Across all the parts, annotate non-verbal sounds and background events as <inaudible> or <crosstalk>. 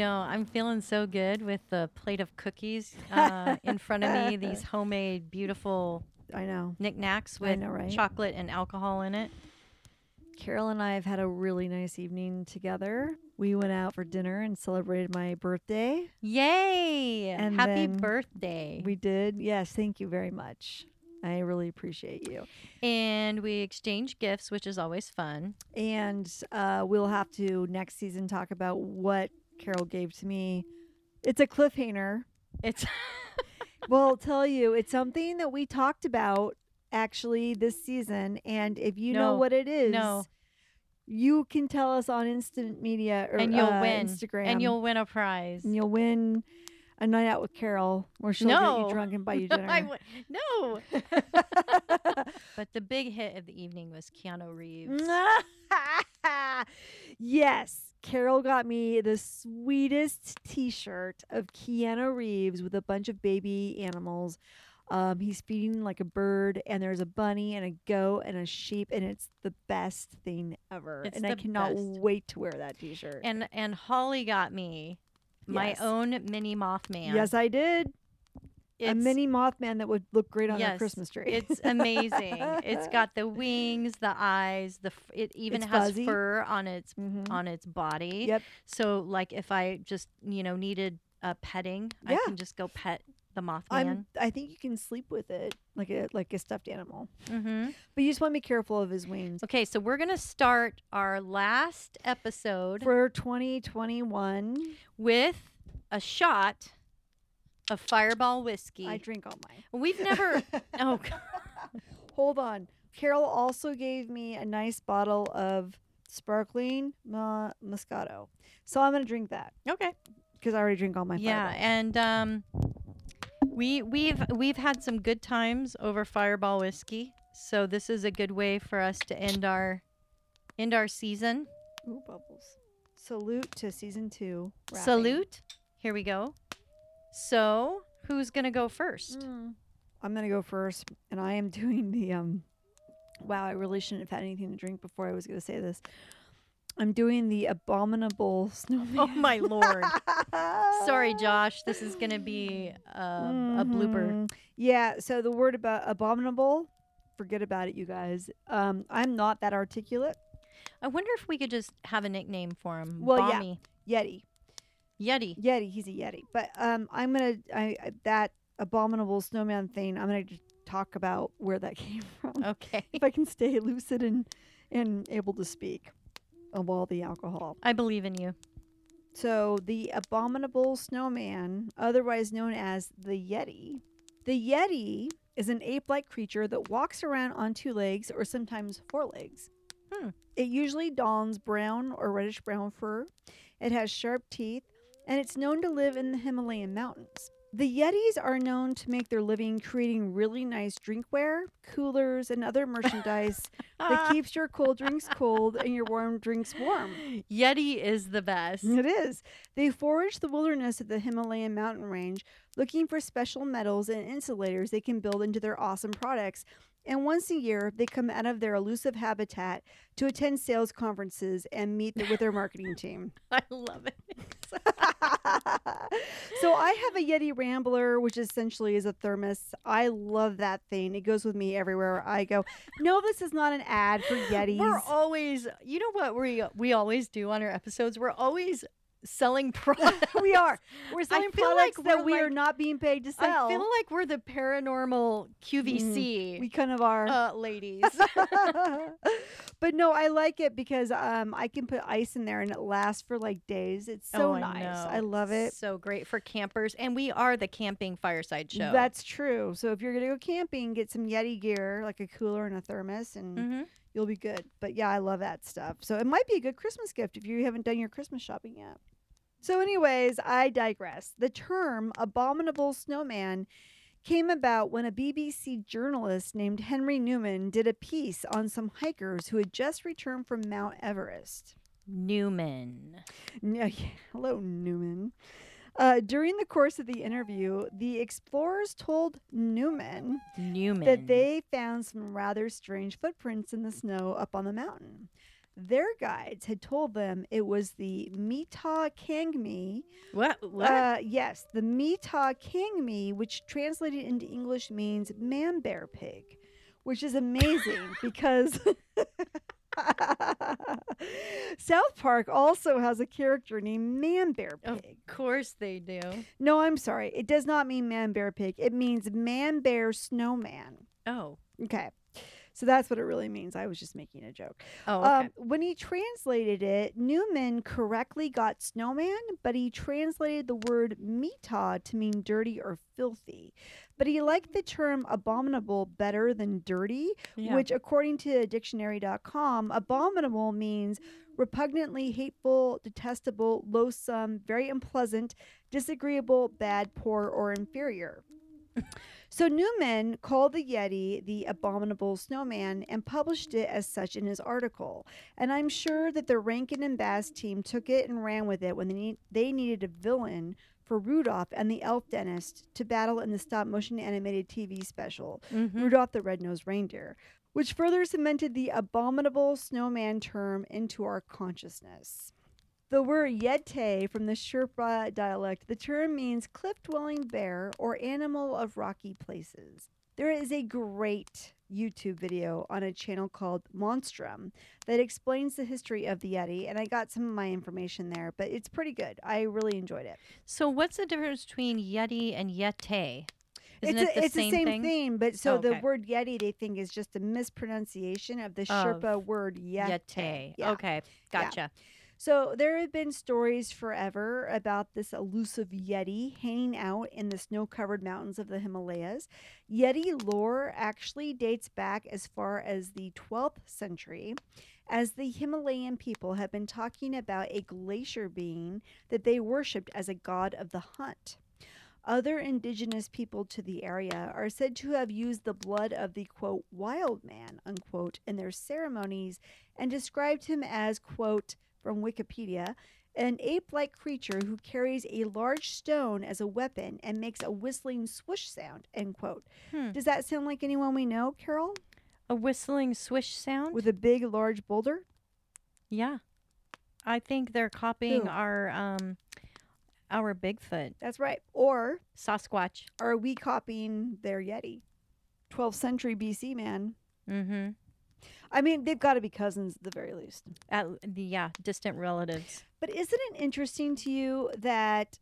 Know, I'm feeling so good with the plate of cookies uh, in front of me, <laughs> these homemade, beautiful I know. knickknacks with know, right? chocolate and alcohol in it. Carol and I have had a really nice evening together. We went out for dinner and celebrated my birthday. Yay! And Happy birthday. We did. Yes, thank you very much. I really appreciate you. and we exchanged gifts, which is always fun. And uh, we'll have to next season talk about what Carol gave to me. It's a cliffhanger. It's <laughs> well, I'll tell you, it's something that we talked about actually this season. And if you know what it is, no. you can tell us on instant media or and you'll uh, win. Instagram. And you'll win a prize. and you'll win a night out with Carol where she'll get you drunk and buy you <laughs> dinner. I w- no. <laughs> but the big hit of the evening was Keanu Reeves. yes. Carol got me the sweetest t shirt of Keanu Reeves with a bunch of baby animals. Um, he's feeding like a bird, and there's a bunny and a goat and a sheep, and it's the best thing ever. It's and I cannot best. wait to wear that t shirt. And and Holly got me my Yes. own mini Mothman. Yes, I did. A mini Mothman that would look great on a Yes, Christmas tree. It's amazing. it's <laughs> got the wings, the eyes, the f- it even It's has fuzzy. fur on its Mhm. on its body. Yep. So like if I just, you know, needed a petting, I can just go pet the Mothman. I'm, I think you can sleep with it like a like a stuffed animal, mm-hmm. but you just want to be careful of his wings. Okay, so we're gonna start our last episode For 2021, with a shot of Fireball whiskey. I drink all mine. We've never. <laughs> oh, God. <laughs> Hold on. Carol also gave me a nice bottle of sparkling uh, Moscato, so I'm gonna drink that okay. because I already drink all my. yeah, Fireball. and um, we we've we've had some good times over Fireball whiskey, so this is a good way for us to end our end our season. Ooh, bubbles. Salute to season two. wrapping. Salute. Here we go. So, who's gonna go first? Mm. I'm gonna go first, and I am <laughs> doing the um. Wow, I really shouldn't have had anything to drink before I was gonna say this. I'm doing the abominable <laughs> snowman. Oh my lord! <laughs> Sorry, Josh. This is gonna be um, a blooper. Mhm. Yeah. So the word about abominable, forget about it, you guys. Um, I'm not that articulate. I wonder if we could just have a nickname for him. Well, yeah. Yeti. Yeti. Yeti. He's a Yeti. But um, I'm gonna I, I that abominable snowman thing. I'm gonna talk about where that <laughs> came from. Okay. if I can stay lucid and and able to speak of all the alcohol. I believe in you. So, the abominable snowman, otherwise known as the Yeti. The Yeti is an ape like creature that walks around on two legs or sometimes four legs. Hmm. It usually dons brown or reddish brown fur. It has sharp teeth, and it's known to live in the Himalayan mountains. The Yetis are known to make their living creating really nice drinkware, coolers, and other merchandise that <laughs> keeps your cold drinks cold and your warm drinks warm. Yeti is the best. It is. They forage the wilderness of the Himalayan mountain range looking for special metals and insulators they can build into their awesome products. And once a year, they come out of their elusive habitat to attend sales conferences and meet th- with their marketing team. <laughs> I love it. <laughs> so <laughs> I have a Yeti Rambler, which essentially is a thermos. I love that thing. It goes with me everywhere I go. No, this is not an ad for Yetis. We're always, you know what we we always do on our episodes. We're always selling products. <laughs> <laughs> we are. We're selling feel like products that we're we are not being paid to sell. I feel like we're the paranormal QVC we kind of are. uh, ladies. <laughs> but no, I like it because um I can put ice in there and it lasts for like days. It's so Oh, nice. know. I love it. So great for campers, and we are the camping fireside show. That's true. So if you're gonna go camping, get some Yeti gear, like a cooler and a thermos, and Mhm. You'll be good. But yeah, I love that stuff. So it might be a good Christmas gift if you haven't done your Christmas shopping yet. So, anyways, I digress. The term abominable snowman came about when a BBC journalist named Henry Newman did a piece on some hikers who had just returned from Mount Everest. Newman. <laughs> Yeah. Hello, Newman. Uh, during the course of the interview, the explorers told Newman Newman. that they found some rather strange footprints in the snow up on the mountain. Their guides had told them it was the Mita Kangmi. What? What? Uh, yes, the Mita Kangmi, which translated into English means man bear pig, which is amazing <laughs> because <laughs> <laughs> South Park also has a character named Man Bear of course they do. No, I'm sorry. It does not mean Man Bear Pig. It means Man Bear Snowman. Oh. Okay. So that's what it really means. I was just making a joke. Oh, okay. Um, when he translated it, Newman correctly got snowman, but he translated the word mita to mean dirty or filthy. But he liked the term abominable better than dirty, yeah. which, according to dictionary.com, abominable means repugnantly hateful, detestable, loathsome, very unpleasant, disagreeable, bad, poor, or inferior. So Newman called the Yeti the abominable snowman and published it as such in his article. And I'm sure that the Rankin and Bass team took it and ran with it when they, need, they needed a villain for Rudolph and the elf dentist to battle in the stop motion animated TV special, Mhm. Rudolph the Red-Nosed Reindeer, which further cemented the abominable snowman term into our consciousness. The word yete from the Sherpa dialect, the term means cliff dwelling bear or animal of rocky places. There is a great YouTube video on a channel called Monstrum that explains the history of the Yeti, and I got some of my information there, but it's pretty good. I really enjoyed it. So what's the difference between Yeti and Yeti? Isn't it's it the a, it's same the same thing? thing, but so Oh, the word Yeti they think is just a mispronunciation of the Of Sherpa word Yete. Yeti. Yeah. Okay. Gotcha. So there have been stories forever about this elusive Yeti hanging out in the snow-covered mountains of the Himalayas. Yeti lore actually dates back as far as the 12th century, as the Himalayan people have been talking about a glacier being that they worshipped as a god of the hunt. Other indigenous people to the area are said to have used the blood of the quote wild man unquote in their ceremonies and described him as quote from Wikipedia, an ape like creature who carries a large stone as a weapon and makes a whistling swoosh sound. End quote. Hmm. Does that sound like anyone we know, Carol? A whistling swish sound? With a big, large boulder? yeah. I think they're copying Who? our um our Bigfoot. That's right. Or Sasquatch. are we copying their Yeti? 12th century BC man. Mm-hmm. I mean, they've got to be cousins at the very least. At, the yeah, distant relatives. But isn't it interesting to you that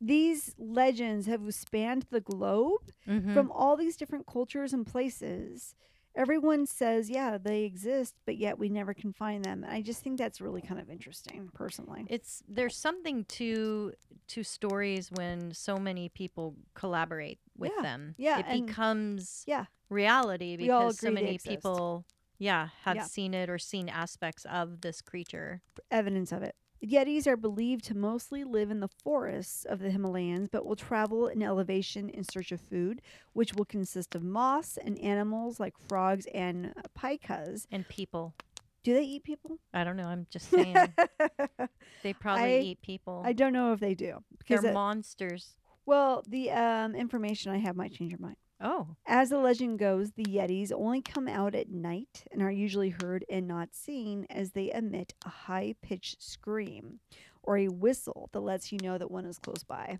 these legends have spanned the globe Mm-hmm. from all these different cultures and places? Everyone says, yeah, they exist, but yet we never can find them. And I just think that's really kind of interesting, personally. it's there's something to to stories when so many people collaborate with Yeah, them. yeah, It becomes Yeah. reality because so many people yeah, have Yeah. seen it or seen aspects of this creature. Evidence of it. Yetis are believed to mostly live in the forests of the Himalayas, but will travel in elevation in search of food, which will consist of moss and animals like frogs and pikas. And people. Do they eat people? I don't know, I'm just saying. <laughs> they probably I- eat people. I don't know if they do. They're Because, uh, monsters. well, the um, information I have might change your mind. Oh. As the legend goes, the Yetis only come out at night and are usually heard and not seen as they emit a high pitched scream or a whistle that lets you know that one is close by.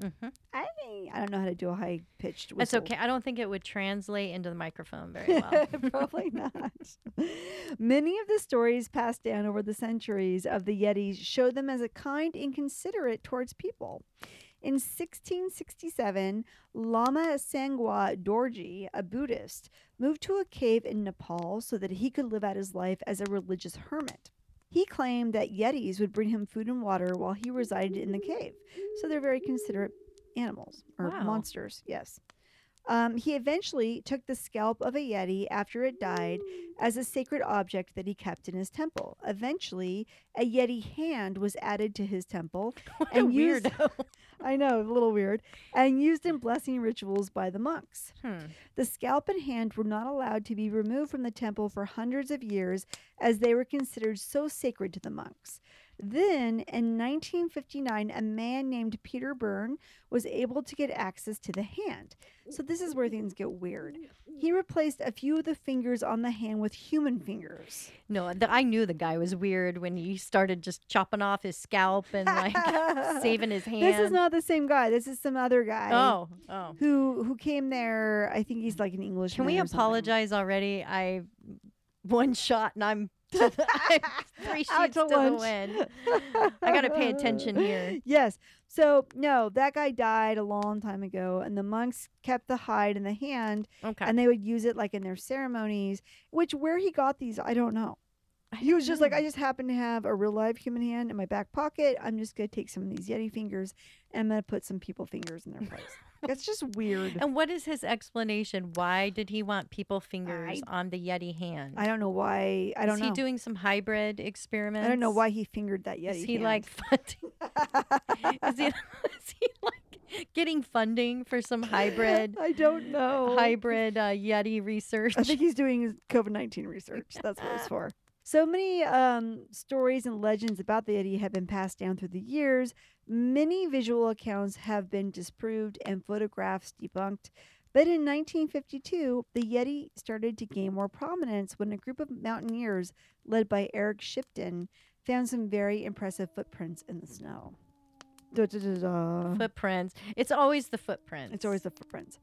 hmm I I don't know how to do a high pitched That's okay. I don't think it would translate into the microphone very <laughs> well. Probably <laughs> not. Many of the stories passed down over the centuries of the Yetis show them as a kind and considerate towards people. In 1667, Lama Sangwa Dorji, a Buddhist, moved to a cave in Nepal so that he could live out his life as a religious hermit. He claimed that Yetis would bring him food and water while he resided in the cave. So they're very considerate animals or Wow. monsters, yes. Um, he eventually took the scalp of a Yeti after it died as a sacred object that he kept in his temple. Eventually, a Yeti hand was added to his temple. <laughs> What And a used- weirdo. I know, a little weird, and used in blessing rituals by the monks. Hmm. The scalp and hand were not allowed to be removed from the temple for hundreds of years as they were considered so sacred to the monks. Then, in 1959, a man named Peter Byrne was able to get access to the hand. So, this is where things get weird. He replaced a few of the fingers on the hand with human fingers. No, the, I knew the guy was weird when he started just chopping off his scalp and like <laughs> saving his hand. This is not the same guy. This is some other guy. Oh, oh. Who who came there? I think he's like an English. Can we apologize already? I one shot and I'm, to the, I'm <laughs> three sheets to to, the wind. <laughs> I gotta pay attention here. Yes. So no, that guy died a long time ago, and the monks kept the hide in the hand, Okay. and they would use it like in their ceremonies. Which where he got these, I don't know. He was just like, I just happen to have a real live human hand in my back pocket. I'm just gonna take some of these Yeti fingers, and I'm gonna put some people fingers in their place. That's just weird. and what is his explanation? Why did he want people fingers I- on the Yeti hand? I don't know why. I don't is know. he doing some hybrid experiments? I don't know why he fingered that Yeti. <laughs> Is he hand. like funding? is he is he like getting funding for some hybrid I don't know. hybrid uh, Yeti research? I think he's doing COVID 19 research. That's what it's for. <laughs> So many um, stories and legends about the Yeti have been passed down through the years. Many visual accounts have been disproved and photographs debunked. But in 1952, the Yeti started to gain more prominence when a group of mountaineers led by Eric Shipton found some very impressive footprints in the snow. Da, da, da, footprints. It's always the footprints. It's always the footprints.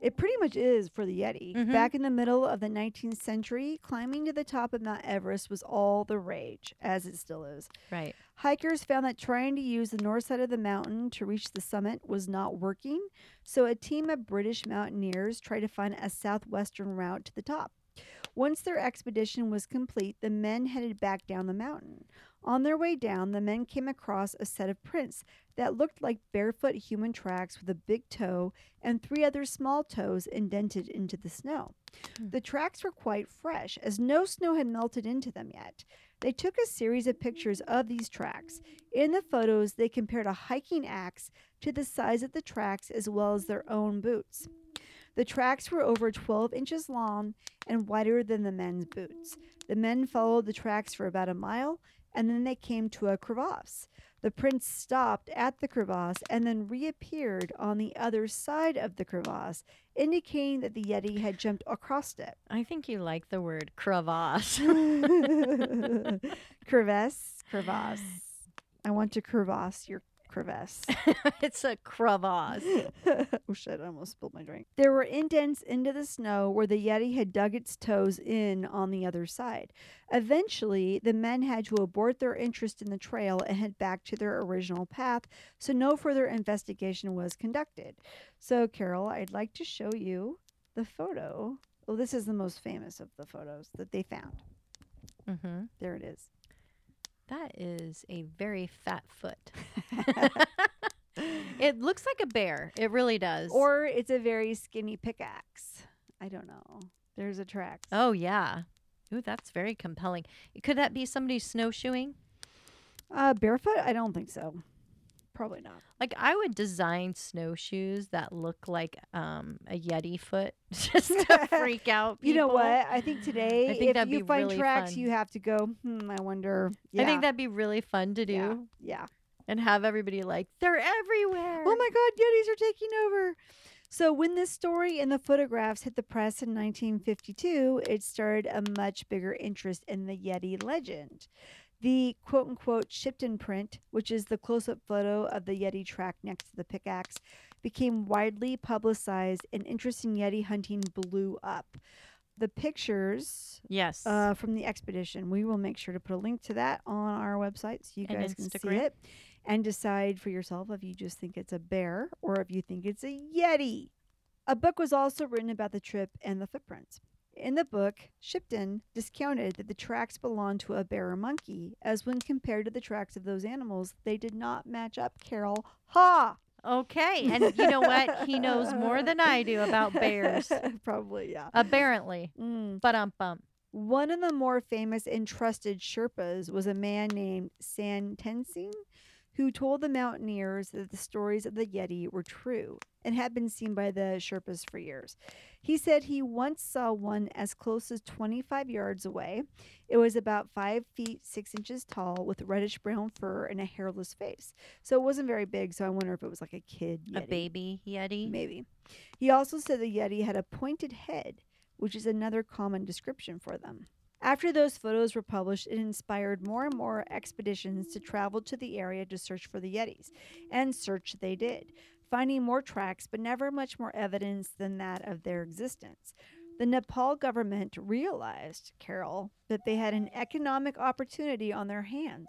It pretty much is for the Yeti. Mhm. Back in the middle of the 19th century, climbing to the top of Mount Everest was all the rage, as it still is. right. Hikers found that trying to use the north side of the mountain to reach the summit was not working, so a team of British mountaineers tried to find a southwestern route to the top. Once their expedition was complete, the men headed back down the mountain. On their way down, the men came across a set of prints that looked like barefoot human tracks with a big toe and three other small toes indented into the snow. Hmm. The tracks were quite fresh, as no snow had melted into them yet. They took a series of pictures of these tracks. In the photos, they compared a hiking axe to the size of the tracks as well as their own boots. The tracks were over 12 inches long and wider than the men's boots. The men followed the tracks for about a mile and then they came to a crevasse. The prints stopped at the crevasse and then reappeared on the other side of the crevasse, indicating that the Yeti had jumped across it. I think you like the word crevasse. <laughs> <laughs> crevasse, crevasse. I want to crevasse your crevasse. <laughs> it's a crevasse. oh shit, I almost spilled my drink. There were indents into the snow where the Yeti had dug its toes in on the other side. Eventually, the men had to abort their interest in the trail and head back to their original path, so no further investigation was conducted. So, Carol, I'd like to show you the photo. Well, this is the most famous of the photos that they found. hmm There it is. That is a very fat foot. <laughs> it looks like a bear. It really does. Or it's a very skinny pickaxe. I don't know. There's a track. oh yeah. Ooh, that's very compelling. Could that be somebody snowshoeing? Uh, barefoot? I don't think so. Probably not. Like I would design snowshoes that look like um, a yeti foot, <laughs> just to <laughs> freak out people. You know what? I think today, I think if you find really tracks, fun. you have to go. Hmm. I wonder. Yeah. I think that'd be really fun to do Yeah. Yeah. and have everybody like they're everywhere. Oh my God! Yetis are taking over. So when this story and the photographs hit the press in 1952, it started a much bigger interest in the Yeti legend. The quote unquote Shipton print, which is the close up photo of the Yeti track next to the pickaxe, became widely publicized and interest in Yeti hunting blew up. The pictures Yes. uh, from the expedition, we will make sure to put a link to that on our website so you And guys can see Instagram. it and decide for yourself if you just think it's a bear or if you think it's a Yeti. A book was also written about the trip and the footprints. In the book, Shipton discounted that the tracks belonged to a bear or monkey, as when compared to the tracks of those animals, they did not match up, Carol. Ha! Okay. And you know what? He knows more than I do about <laughs> bears. Probably, yeah. Apparently. Mm. But um bump. One of the more famous and trusted Sherpas was a man named Sen Tenzing, who told the mountaineers that the stories of the Yeti were true and had been seen by the Sherpas for years. He said he once saw one as close as 25 yards away. It was about 5 feet 6 inches tall with reddish brown fur and a hairless face. So it wasn't very big, so I wonder if it was like a kid Yeti. A baby Yeti. Maybe. He also said the Yeti had a pointed head, which is another common description for them. After those photos were published, it inspired more and more expeditions to travel to the area to search for the Yetis. And search they did, finding more tracks, but never much more evidence than that of their existence. The Nepal government realized, Carol, that they had an economic opportunity on their hands.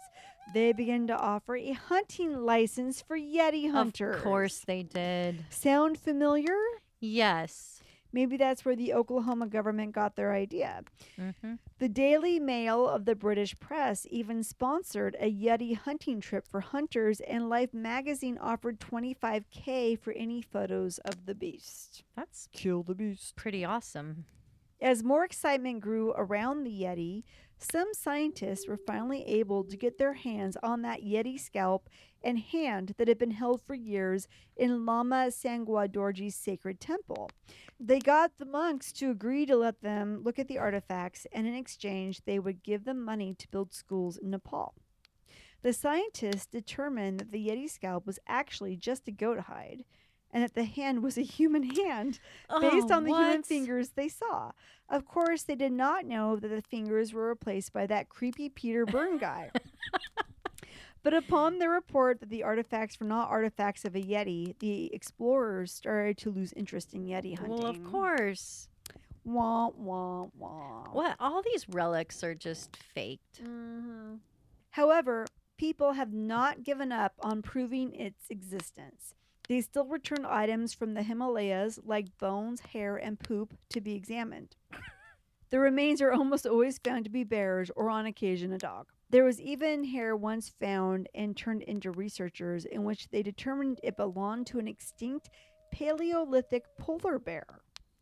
They began to offer a hunting license for Yeti hunters. Of course they did. Sound familiar? Yes. Maybe that's where the Oklahoma government got their idea. Mm-hmm. The Daily Mail of the British press even sponsored a Yeti hunting trip for hunters, and Life magazine offered 25K for any photos of the beast. That's Kill the beast. pretty awesome. As more excitement grew around the Yeti, some scientists were finally able to get their hands on that Yeti scalp and hand that had been held for years in Lama Sangwa Dorji's sacred temple. They got the monks to agree to let them look at the artifacts, and in exchange, they would give them money to build schools in Nepal. The scientists determined that the Yeti scalp was actually just a goat hide, and that the hand was a human hand <laughs> based Oh, on the human fingers they saw. Of course, they did not know that the fingers were replaced by that creepy Peter Byrne guy. <laughs> but upon the report that the artifacts were not artifacts of a Yeti, the explorers started to lose interest in Yeti hunting. Well, of course. Wah, wah, wah. What? All these relics are just faked. Mm-hmm. However, people have not given up on proving its existence. They still return items from the Himalayas, like bones, hair, and poop, to be examined. the remains are almost always found to be bears or, on occasion, a dog. There was even hair once found and turned into researchers in which they determined it belonged to an extinct Paleolithic polar bear.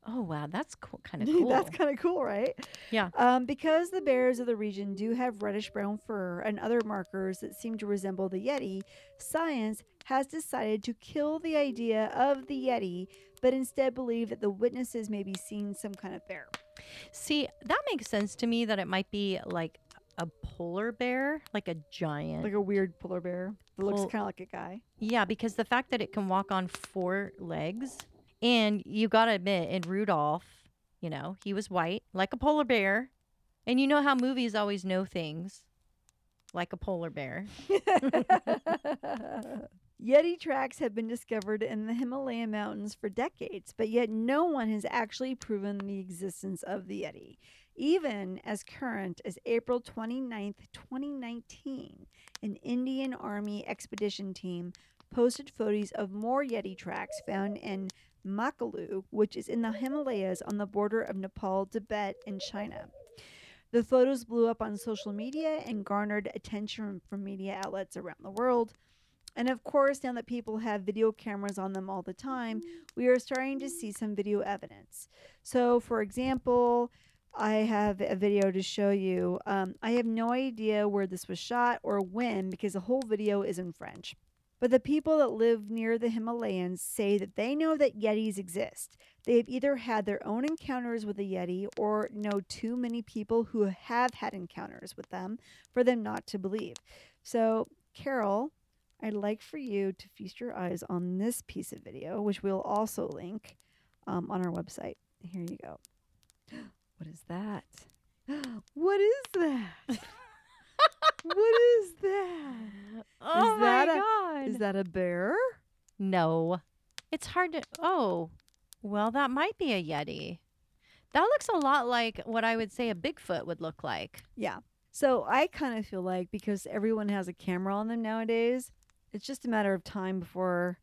Oh wow, that's <laughs> cool. Kind of cool. That's kind of cool, right? Yeah. Um, because the bears of the region do have reddish brown fur and other markers that seem to resemble the Yeti, science has decided to kill the idea of the Yeti, but instead believe that the witnesses may be seeing some kind of bear. See, that makes sense to me that it might be like a polar bear, like a giant. Like a weird polar bear that looks kind of like a guy. yeah, because the fact that it can walk on four legs, and you got to admit, in Rudolph, you know, he was white, like a polar bear. And you know how movies always know things like a polar bear. <laughs> <laughs> Yeti tracks have been discovered in the Himalayan mountains for decades, but yet no one has actually proven the existence of the Yeti. Even as current as April 29th, 2019, an Indian Army expedition team posted photos of more Yeti tracks found in Makalu, which is in the Himalayas on the border of Nepal, Tibet, and China. The photos blew up on social media and garnered attention from media outlets around the world. And of course, now that people have video cameras on them all the time, we are starting to see some video evidence. So, for example, I have a video to show you. Um, I have no idea where this was shot or when because the whole video is in French. But the people that live near the Himalayas say that they know that Yetis exist. They have either had their own encounters with a Yeti or know too many people who have had encounters with them for them not to believe. So, Carol, I'd like for you to feast your eyes on this piece of video, which we'll also link um, on our website. Here you go. <gasps> What is that? <gasps> What is that? <laughs> what is that? Oh that my a- god. Is that a bear? no. It's hard to Oh. Well, that might be a yeti. That looks a lot like what I would say a Bigfoot would look like. Yeah. So I kind of feel like because everyone has a camera on them nowadays, it's just a matter of time before.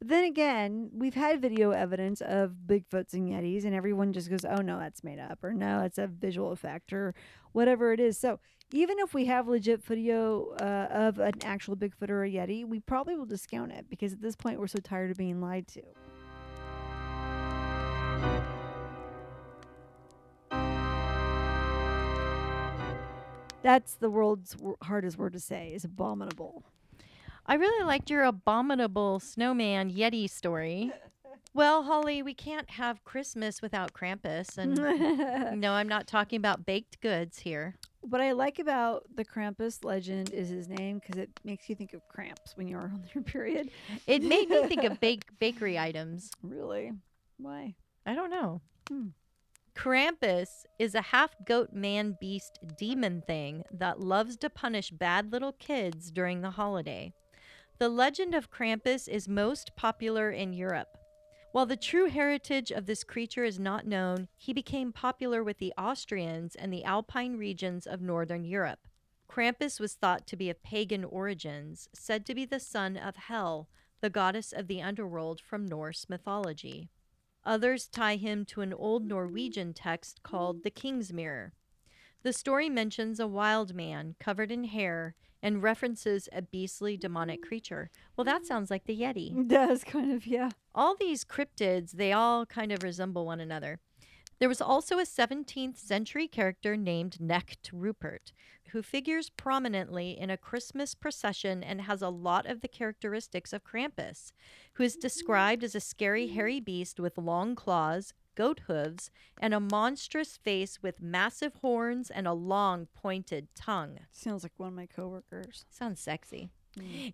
But then again, we've had video evidence of Bigfoots and Yetis, and everyone just goes, oh no, that's made up, or no, it's a visual effect, or whatever it is. So even if we have legit video uh, of an actual Bigfoot or a Yeti, we probably will discount it because at this point we're so tired of being lied to. That's the world's hardest word to say is abominable. I really liked your abominable snowman Yeti story. <laughs> Well, Holly, we can't have Christmas without Krampus. And <laughs> no, I'm not talking about baked goods here. what I like about the Krampus legend is his name because it makes you think of cramps when you're <laughs> on your period. It made me think of bake bakery items. Really? Why? I don't know. Hmm. Krampus is a half goat man beast demon thing that loves to punish bad little kids during the holiday. The legend of Krampus is most popular in Europe. While the true heritage of this creature is not known, he became popular with the Austrians and the Alpine regions of northern Europe. Krampus was thought to be of pagan origins, said to be the son of Hel, the goddess of the underworld from Norse mythology. Others tie him to an old Norwegian text called the King's Mirror. The story mentions a wild man covered in hair and references a beastly demonic creature. Well, that sounds like the Yeti. It <laughs> does kind of, yeah. All these cryptids, they all kind of resemble one another. There was also a 17th century character named Knecht Rupert, who figures prominently in a Christmas procession and has a lot of the characteristics of Krampus, who is mm-hmm. described as a scary, hairy beast with long claws, goat hooves, and a monstrous face with massive horns and a long, pointed tongue. Sounds like one of my coworkers. Sounds sexy.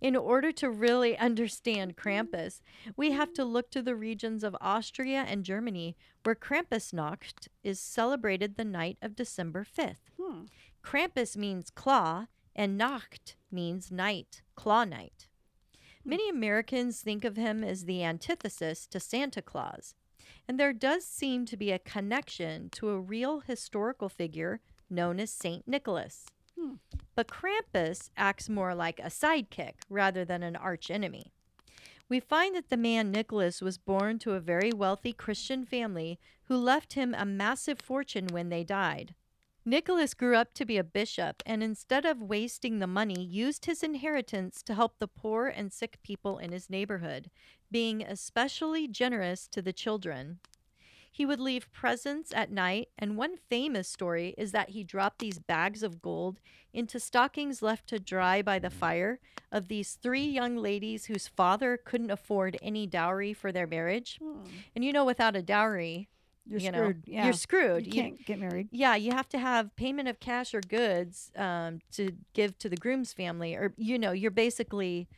In order to really understand Krampus, we have to look to the regions of Austria and Germany, where Krampusnacht is celebrated the night of December 5th. Hmm. Krampus means claw, and Nacht means night, claw night. Many Americans think of him as the antithesis to Santa Claus, and there does seem to be a connection to a real historical figure known as Saint Nicholas. Hmm. But Krampus acts more like a sidekick rather than an archenemy. We find that the man Nicholas was born to a very wealthy Christian family who left him a massive fortune when they died. Nicholas grew up to be a bishop and instead of wasting the money, used his inheritance to help the poor and sick people in his neighborhood, being especially generous to the children. He would leave presents at night, and one famous story is that he dropped these bags of gold into stockings left to dry by the fire of these three young ladies whose father couldn't afford any dowry for their marriage. Hmm. And you know, without a dowry, You're you screwed. know, yeah. you're screwed. You You- can't get married. yeah, you have to have payment of cash or goods um, to give to the groom's family, or you know, you're basically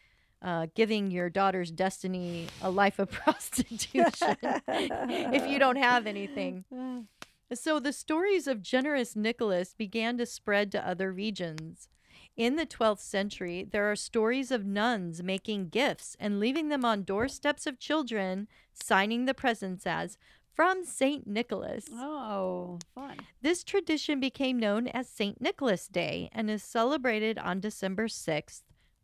uh, giving your daughter's destiny a life of <laughs> prostitution if you don't have anything. <laughs> So the stories of generous Nicholas began to spread to other regions. In the 12th century, there are stories of nuns making gifts and leaving them on doorsteps of children, signing the presents as from St. Nicholas. oh, fun. This tradition became known as St. Nicholas Day and is celebrated on December 6th,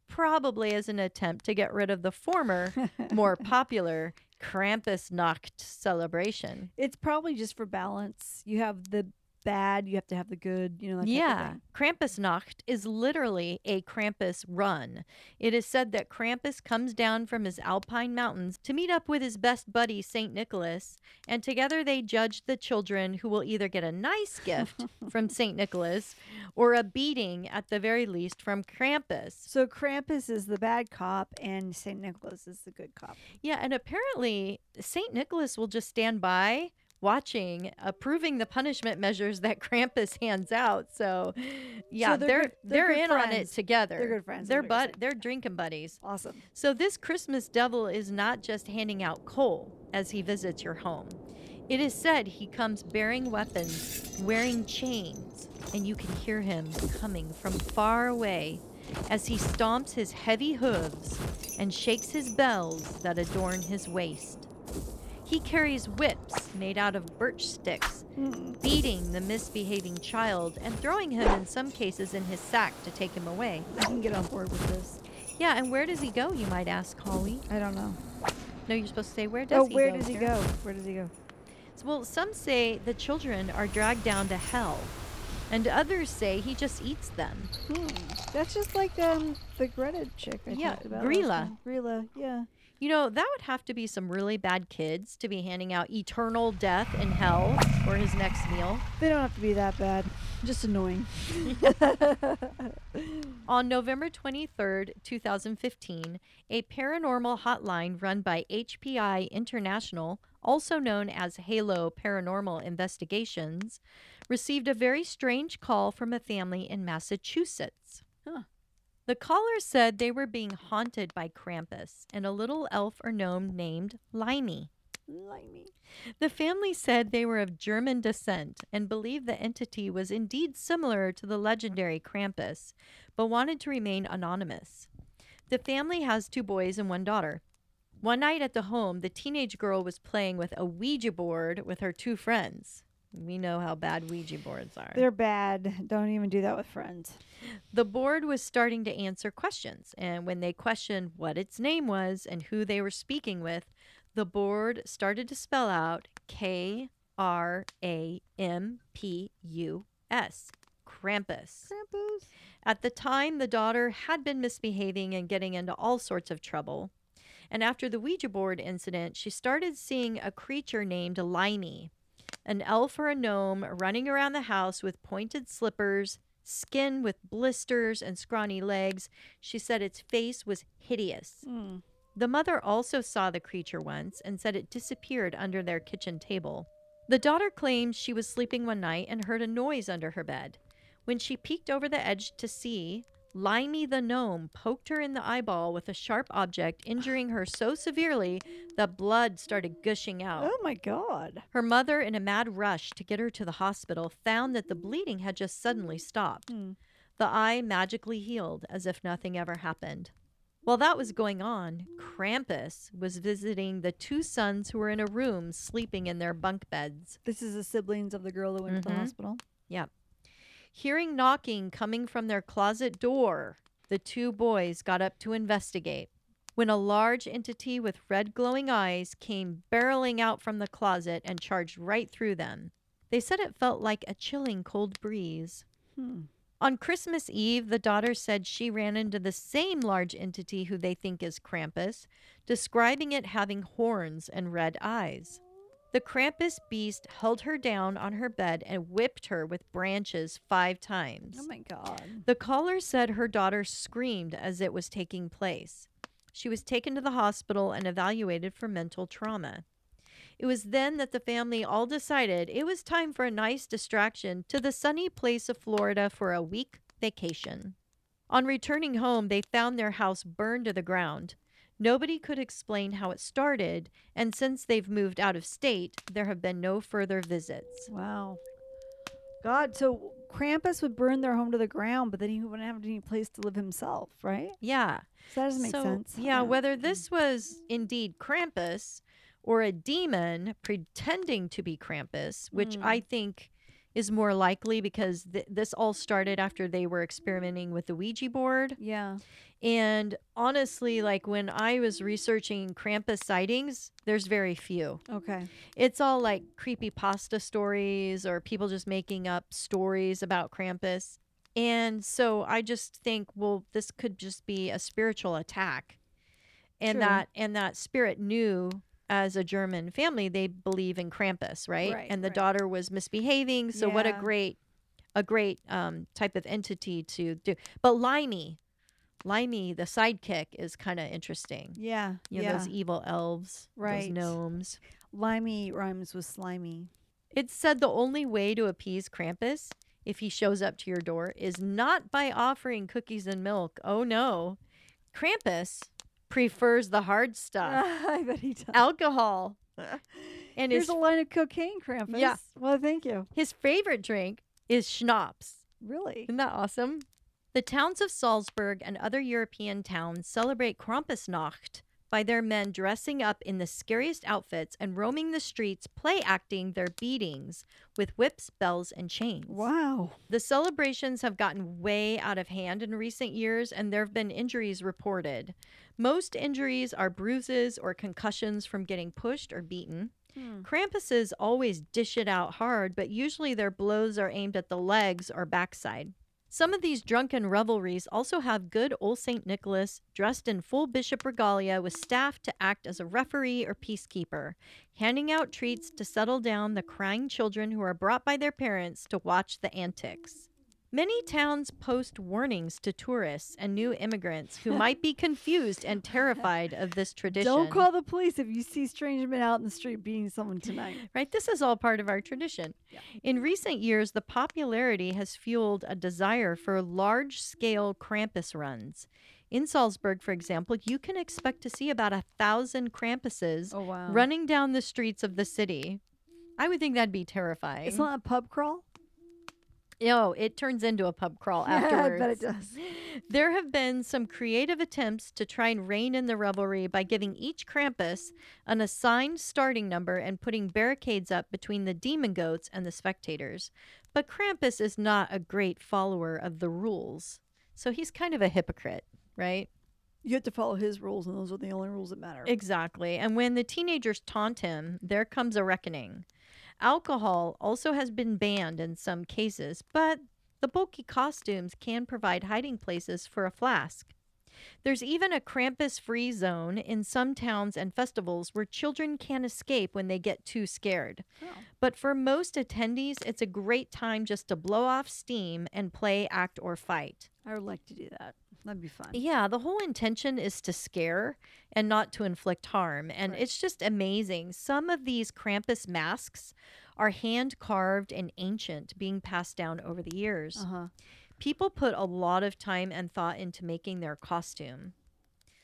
probably as an attempt to get rid of the former, more <laughs> popular Krampusnacht celebration. It's probably just for balance. You have the bad, you have to have the good, you know, that Yeah. Krampusnacht is literally a Krampus run. It is said that Krampus comes down from his alpine mountains to meet up with his best buddy, St. Nicholas, and together they judge the children who will either get a nice gift <laughs> from St. Nicholas or a beating at the very least from Krampus. So Krampus is the bad cop and St. Nicholas is the good cop. Yeah, and apparently St. Nicholas will just stand by watching approving the punishment measures that <laughs> Krampus hands out. So yeah, they're they're good- they're, they're in on it together. They're good friends, They're bud they're drinking buddies. Awesome. So this Christmas devil is not just handing out coal as he visits your home. It is said he comes bearing weapons, wearing chains, and you can hear him coming from far away as he stomps his heavy hooves and shakes his bells that adorn his waist. He carries whips made out of birch sticks, Mm. beating the misbehaving child and throwing him in some cases in his sack to take him away. I can get on board with this. Yeah, and where does he go, you might ask, Holly? I don't know. No, you're supposed to say, where does oh, he where go? Where does he go? Where does he go? Well, some say the children are dragged down to hell. and others say he just eats them. Hmm. That's just like um the Greta chick I Yeah, talked about. Grilla. Grilla, yeah. You know, that would have to be some really bad kids to be handing out eternal death in hell for his next meal. They don't have to be that bad. Just annoying. <laughs> On November 23rd, 2015, a paranormal hotline run by HPI International, also known as Halo Paranormal Investigations, received a very strange call from a family in Massachusetts. Huh. The caller said they were being haunted by Krampus and a little elf or gnome named Limey. Limey. The family said they were of German descent and believed the entity was indeed similar to the legendary Krampus, but wanted to remain anonymous. The family has two boys and one daughter. One night at the home, the teenage girl was playing with a Ouija board with her two friends. We know how bad Ouija boards are. They're bad. Don't even do that with friends. The board was starting to answer questions, and when they questioned what its name was and who they were speaking with, the board started to spell out K R A M P U S, Krampus. Krampus. At the time, the daughter had been misbehaving and getting into all sorts of trouble. And after the Ouija board incident, she started seeing a creature named Limey, an elf or a gnome running around the house with pointed slippers, skin with blisters and scrawny legs. She said its face was hideous. Hmm. The mother also saw the creature once and said it disappeared under their kitchen table. The daughter claims she was sleeping one night and heard a noise under her bed. When she peeked over the edge to see, Limey the gnome poked her in the eyeball with a sharp object, injuring her so severely that blood started gushing out. Oh my god. Her mother, in a mad rush to get her to the hospital, found that the bleeding had just suddenly stopped. Hmm. The eye magically healed as if nothing ever happened. While that was going on, Krampus was visiting the two sons who were in a room sleeping in their bunk beds. This is the siblings of the girl that went to the Mhm. hospital. Hearing knocking coming from their closet door, the two boys got up to investigate. When a large entity with red glowing eyes came barreling out from the closet and charged right through them. They said it felt like a chilling cold breeze. Hmm. On Christmas Eve, the daughter said she ran into the same large entity who they think is Krampus, describing it having horns and red eyes. The Krampus beast held her down on her bed and whipped her with branches five times. Oh my god. The caller said her daughter screamed as it was taking place. She was taken to the hospital and evaluated for mental trauma. It was then that the family all decided it was time for a nice distraction to the sunny place of Florida for a week vacation. On returning home, they found their house burned to the ground. Nobody could explain how it started, and since they've moved out of state, there have been no further visits. Wow. God, so Krampus would burn their home to the ground, but then he wouldn't have any place to live himself, right? Yeah. So that doesn't make so, sense. Yeah, whether this was indeed Krampus or a demon pretending to be Krampus, which Mm. I think is more likely because th- this all started after they were experimenting with the Ouija board. Yeah. And honestly, like when I was researching Krampus sightings, there's very few. Okay. It's all like creepy pasta stories or people just making up stories about Krampus. And so I just think, well, this could just be a spiritual attack. And True. that and that spirit knew as a German family they believe in Krampus, right? Right, and the right. daughter was misbehaving, so what a great a great um, type of entity to do. But Limey, Limey, the sidekick, is kind of interesting. Yeah. You know, yeah. those evil elves, Right. those gnomes. Limey rhymes with slimy. It said the only way to appease Krampus, if he shows up to your door, is not by offering cookies and milk. Oh no. Krampus prefers the hard stuff, <laughs> I bet he does. alcohol. And Here's his, a line of cocaine, Krampus. Yeah. Well, thank you. his favorite drink is schnapps. Really? Isn't that awesome? The towns of Salzburg and other European towns celebrate Krampusnacht by their men dressing up in the scariest outfits and roaming the streets, play acting their beatings with whips, bells, and chains. Wow. The celebrations have gotten way out of hand in recent years, and there have been injuries reported. Most injuries are bruises or concussions from getting pushed or beaten. Hmm. Krampuses always dish it out hard, but usually their blows are aimed at the legs or backside. Some of these drunken revelries also have good old St. Nicholas dressed in full bishop regalia with staff to act as a referee or peacekeeper, handing out treats to settle down the crying children who are brought by their parents to watch the antics. Many towns post warnings to tourists and new immigrants who might be confused and terrified of this tradition. Don't call the police if you see strange men out in the street beating someone tonight. <laughs> Right? This is all part of our tradition. Yeah. In recent years, the popularity has fueled a desire for large scale Krampus runs. In Salzburg, for example, you can expect to see about a thousand Krampuses Oh wow. running down the streets of the city. I would think that'd be terrifying. It's not a pub crawl. No, it turns into a pub crawl afterwards. <laughs> Yeah, I bet it does. There have been some creative attempts to try and rein in the revelry by giving each Krampus an assigned starting number and putting barricades up between the demon goats and the spectators. But Krampus is not a great follower of the rules. So he's kind of a hypocrite, right? You have to follow his rules, and those are the only rules that matter. Exactly. And when the teenagers taunt him, there comes a reckoning. Alcohol also has been banned in some cases, but the bulky costumes can provide hiding places for a flask. There's even a Krampus free zone in some towns and festivals where children can escape when they get too scared. Oh. But for most attendees, it's a great time just to blow off steam and play, act, or fight. I would like to do that. That'd be fun. Yeah, the whole intention is to scare and not to inflict harm. And Right. it's just amazing. Some of these Krampus masks are hand carved and ancient, being passed down over the years. Uh huh. People put a lot of time and thought into making their costume.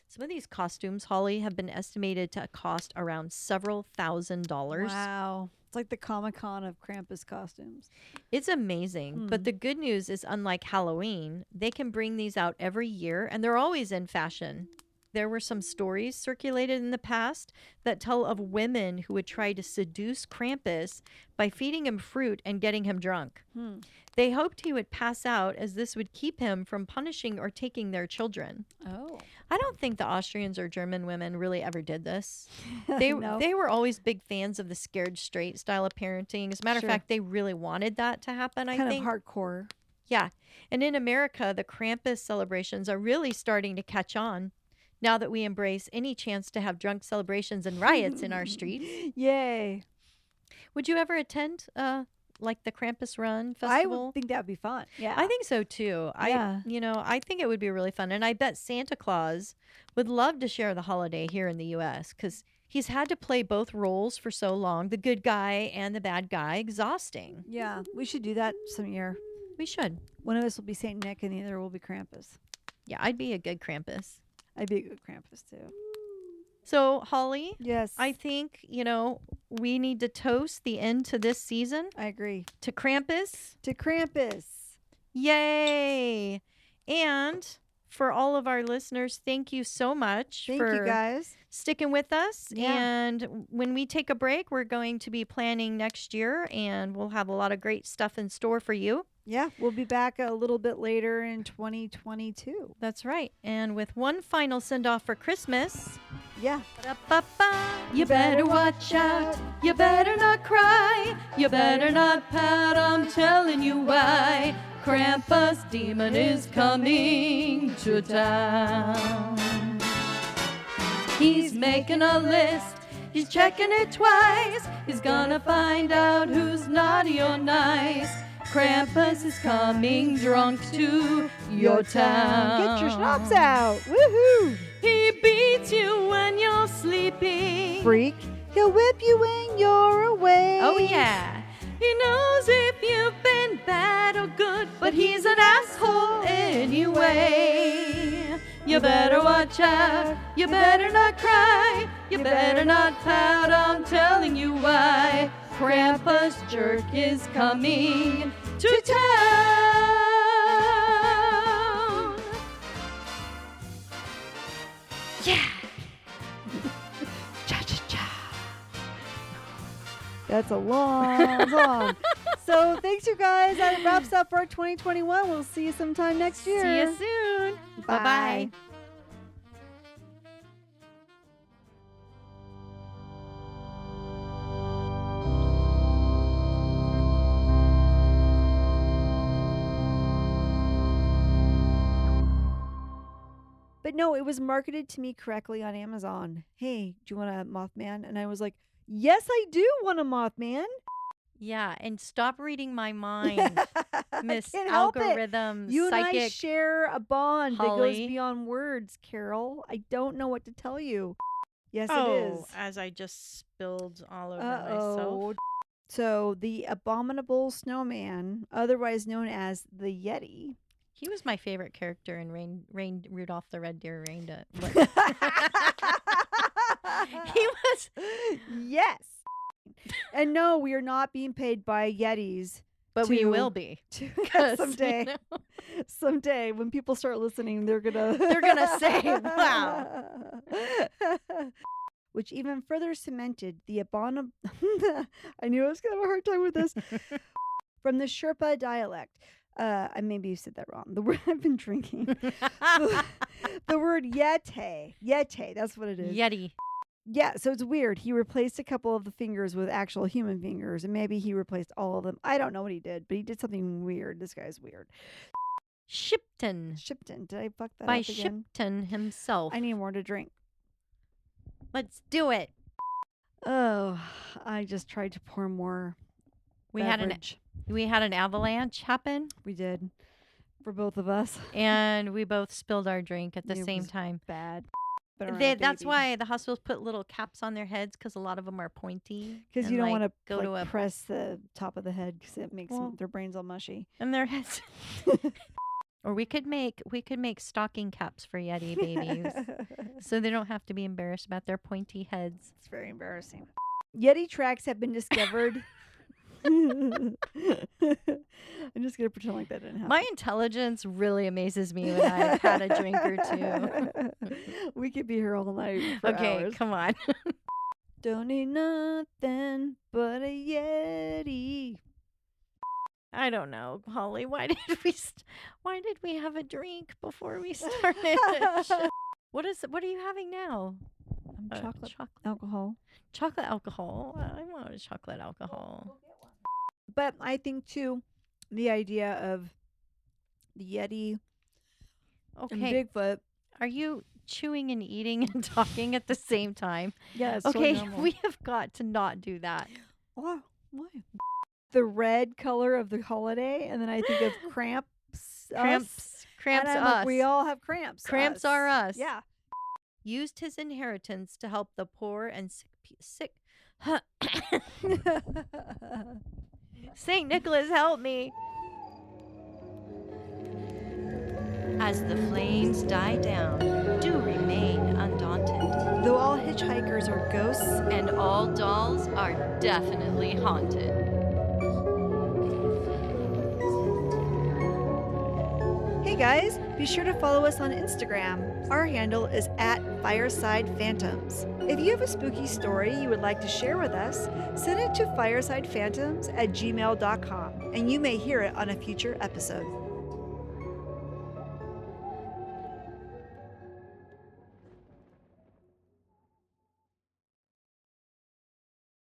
Some of these costumes, Holly, have been estimated to cost around several thousand dollars. Wow. It's like the Comic Con of Krampus costumes. It's amazing. But Hmm. the good news is, unlike Halloween, they can bring these out every year and they're always in fashion. There were some stories circulated in the past that tell of women who would try to seduce Krampus by feeding him fruit and getting him drunk. Hmm. They hoped he would pass out as this would keep him from punishing or taking their children. Oh. I don't think the Austrians or German women really ever did this. <laughs> They no. they were always big fans of the scared straight style of parenting. As a matter Sure. of fact, they really wanted that to happen. I kind think. of hardcore. Yeah. And in America, the Krampus celebrations are really starting to catch on now that we embrace any chance to have drunk celebrations and riots in our <laughs> streets. Yay. Would you ever attend uh like the Krampus Run festival. I would think that would be fun. Yeah. I think so too. Yeah. I you know, I think it would be really fun and I bet Santa Claus would love to share the holiday here in the US cuz he's had to play both roles for so long, the good guy and the bad guy, exhausting. Yeah. We should do that some year. We should. One of us will be Saint Nick and the other will be Krampus. Yeah, I'd be a good Krampus. I'd be a good Krampus too. So, Holly, Yes. I think, you know, we need to toast the end to this season I agree. to Krampus. To Krampus. Yay! And for all of our listeners, thank you so much Thank for you guys. sticking with us. Yeah. And when we take a break, we're going to be planning next year and we'll have a lot of great stuff in store for you. Yeah, we'll be back a little bit later in 2022. That's right. And with one final send off for Christmas. Yeah. Ba-da-ba-ba. You better watch out. You better not cry. You better not pout. I'm telling you why. Krampus demon is coming to town. He's making a list. He's checking it twice. He's gonna find out who's naughty or nice. Krampus is coming drunk to your town. Get your schnapps out. Woohoo. He beats you when you're sleeping. Freak. He'll whip you when you're away. Oh, yeah. He knows if you've been bad or good, but he's an asshole anyway. You better watch out. You better not cry. You better not pout. I'm telling you why. Krampus jerk is coming to town. Yeah. Cha cha cha. That's a long song. <laughs> So thanks, you guys. That wraps up our 2021. We'll see you sometime next year. See you soon. Bye bye. But no, it was marketed to me correctly on Amazon. Hey, do you want a Mothman? And I was like, yes, I do want a Mothman. Yeah, and stop reading my <laughs> mind, Miss can't it. Algorithm You and I share a bond that goes beyond words, Carol. I don't know what to tell you. Yes, oh, it is. as I just spilled all over Uh myself. oh. So the abominable snowman, otherwise known as the Yeti. He was my favorite character in Rain, Rain Rudolph the Red Deer Rained. <laughs> <laughs> He was, yes. And no, we are not being paid by Yetis. but we will be. <laughs> To 'cause, you someday, know, someday, when people start listening, they're gonna They're gonna say, "Wow." Which even further cemented the abominable. I knew I was gonna have a hard time with this. From the Sherpa dialect. Uh, maybe you said that wrong. The <laughs> word I've been drinking. <laughs> the word yete. Yete. That's what it is. Yeti. Yeah, so it's weird. He replaced a couple of the fingers with actual human fingers, and maybe he replaced all of them. I don't know what he did, but he did something weird. This guy's weird. Shipton Shipton. Did I fuck that by up again? Shipton himself. I need more to drink. Let's do it. Oh, I just tried to pour more. We had an beverage. We had an avalanche happen, We did. For both of us. <laughs> and we both spilled our drink at the It same was time. Bad. They, that's why the hospitals put little caps on their heads because a lot of them are pointy. Because and, you don't like, want to go to a press the top of the head because it makes Well- their brains all mushy. and their heads. <laughs> or we could make we could make stocking caps for Yeti babies, <laughs> so they don't have to be embarrassed about their pointy heads. It's very embarrassing. Yeti tracks have been discovered. <laughs> I'm just gonna pretend like that didn't happen. My intelligence really amazes me when I've <laughs> had a drink or two. we could be here all night. For okay, hours. come on. <laughs> Don't need nothing but a Yeti. I don't know, Holly. Why did we? St- why did we have a drink before we started? what is? What are you having now? Um, Uh, chocolate alcohol. chocolate alcohol. I want chocolate alcohol. But I think too, the idea of the Yeti and Okay. Bigfoot. Are you chewing and eating <laughs> and talking at the same time? Yeah, it's okay, we have got to not do that. Oh, why? The red color of the holiday, and then I think of <gasps> cramps. us, Cramps, cramps like, we all have cramps. Cramps are us. Yeah. used his inheritance to help the poor and sick. sick. <laughs> <laughs> Saint Nicholas, help me! As the flames die down, do remain undaunted, Though all hitchhikers are ghosts, and all dolls are definitely haunted. Hey guys, be sure to follow us on Instagram. Our handle is at Fireside Phantoms. If you have a spooky story you would like to share with us, send it to firesidephantoms at gmail.com and you may hear it on a future episode.